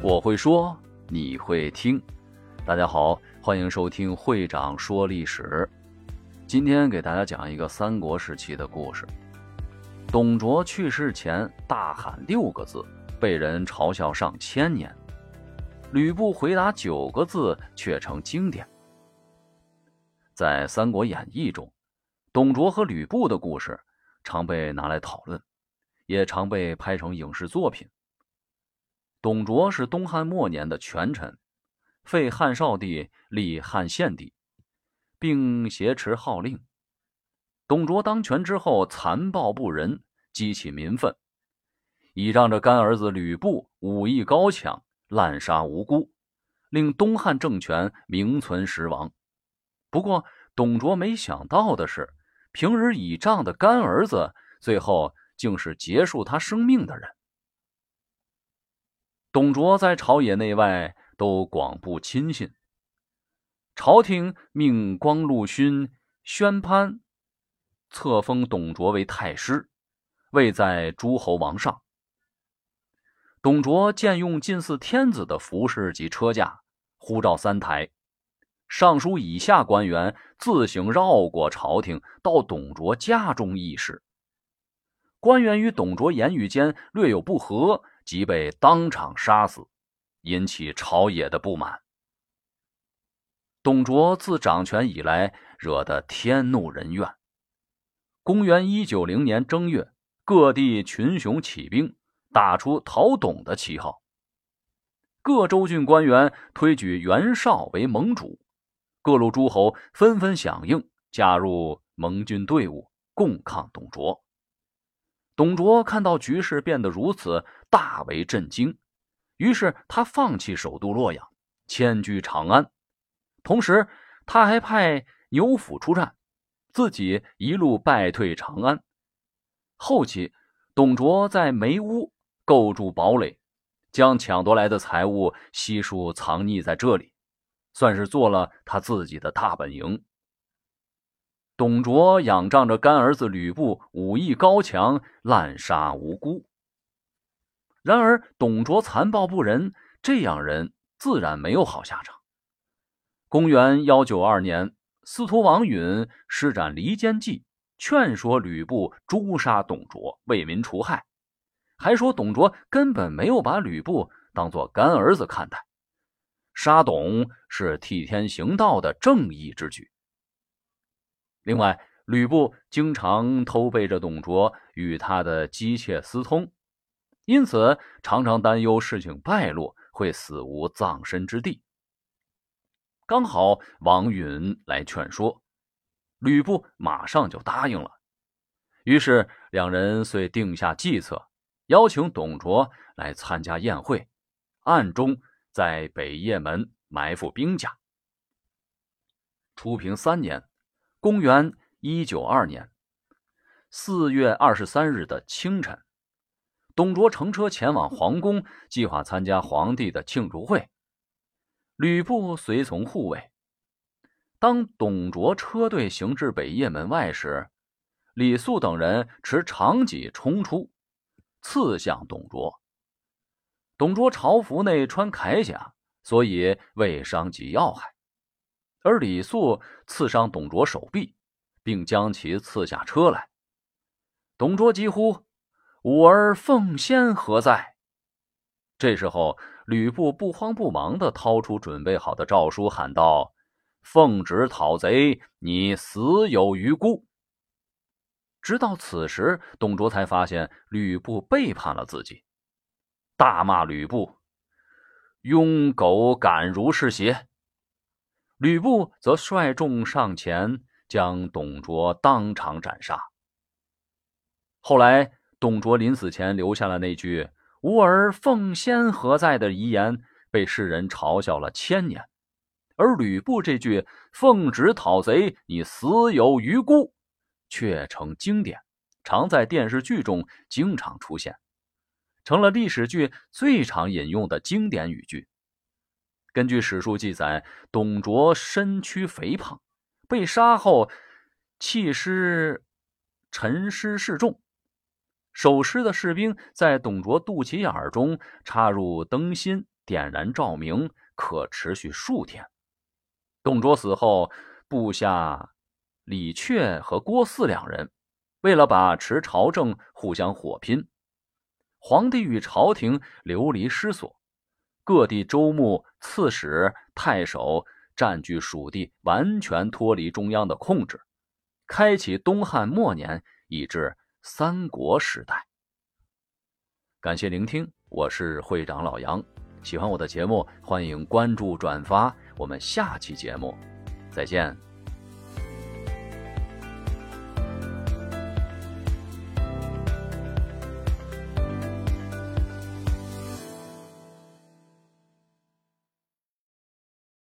我会说，你会听。大家好，欢迎收听会长说历史。今天给大家讲一个三国时期的故事。董卓去世前大喊六个字，被人嘲笑上千年；吕布回答九个字，却成经典。在《三国演义》中，董卓和吕布的故事常被拿来讨论，也常被拍成影视作品。董卓是东汉末年的权臣，废汉少帝，立汉献帝，并挟持号令。董卓当权之后，残暴不仁，激起民愤，倚仗着干儿子吕布武艺高强，滥杀无辜，令东汉政权名存实亡。不过，董卓没想到的是，平日倚仗的干儿子，最后竟是结束他生命的人。董卓在朝野内外都广布亲信，朝廷命光禄勋宣潘册封董卓为太师，位在诸侯王上。董卓见用近似天子的服饰及车驾，呼召三台，尚书以下官员自行绕过朝廷，到董卓家中议事。官员与董卓言语间略有不和。即被当场杀死，引起朝野的不满。董卓自掌权以来，惹得天怒人怨。公元一九零年正月，各地群雄起兵，打出讨董的旗号。各州郡官员推举袁绍为盟主，各路诸侯纷纷响应，加入盟军队伍，共抗董卓。董卓看到局势变得如此，大为震惊，于是他放弃首都洛阳，迁居长安。同时，他还派牛辅出战，自己一路败退长安。后期，董卓在梅屋构筑堡垒，将抢夺来的财物悉数藏匿在这里，算是做了他自己的大本营。董卓仰仗着干儿子吕布武艺高强，滥杀无辜。然而，董卓残暴不仁，这样人自然没有好下场。公元幺九二年，司徒王允施展离间计，劝说吕布诛杀董卓，为民除害，还说董卓根本没有把吕布当作干儿子看待，杀董是替天行道的正义之举。另外，吕布经常偷背着董卓与他的姬妾私通，因此常常担忧事情败露会死无葬身之地。刚好王允来劝说，吕布马上就答应了。于是两人遂定下计策，邀请董卓来参加宴会，暗中在北雁门埋伏兵甲。初平三年。公元一九二年四月二十三日的清晨，董卓乘车前往皇宫，计划参加皇帝的庆祝会。吕布随从护卫。当董卓车队行至北邺门外时，李肃等人持长戟冲出，刺向董卓。董卓朝服内穿铠甲，所以未伤及要害。而李肃刺伤董卓手臂，并将其刺下车来。董卓急呼：“吾儿奉先何在？”这时候，吕布不慌不忙地掏出准备好的诏书，喊道：“奉旨讨贼，你死有余辜。”直到此时，董卓才发现吕布背叛了自己，大骂吕布：“庸狗敢如是邪！”吕布则率众上前，将董卓当场斩杀。后来，董卓临死前留下了那句“吾儿奉先何在”的遗言，被世人嘲笑了千年。而吕布这句“奉旨讨贼，你死有余辜”，却成经典，常在电视剧中经常出现，成了历史剧最常引用的经典语句。根据史书记载，董卓身躯肥胖，被杀后弃尸沉尸示众。守尸的士兵在董卓肚脐眼中插入灯芯，点燃照明，可持续数天。董卓死后，部下李榷和郭汜两人为了把持朝政，互相火拼。皇帝与朝廷流离失所，各地州牧、刺史、太守占据蜀地，完全脱离中央的控制，开启东汉末年以至三国时代。感谢聆听，我是会长老杨。喜欢我的节目，欢迎关注转发。我们下期节目再见。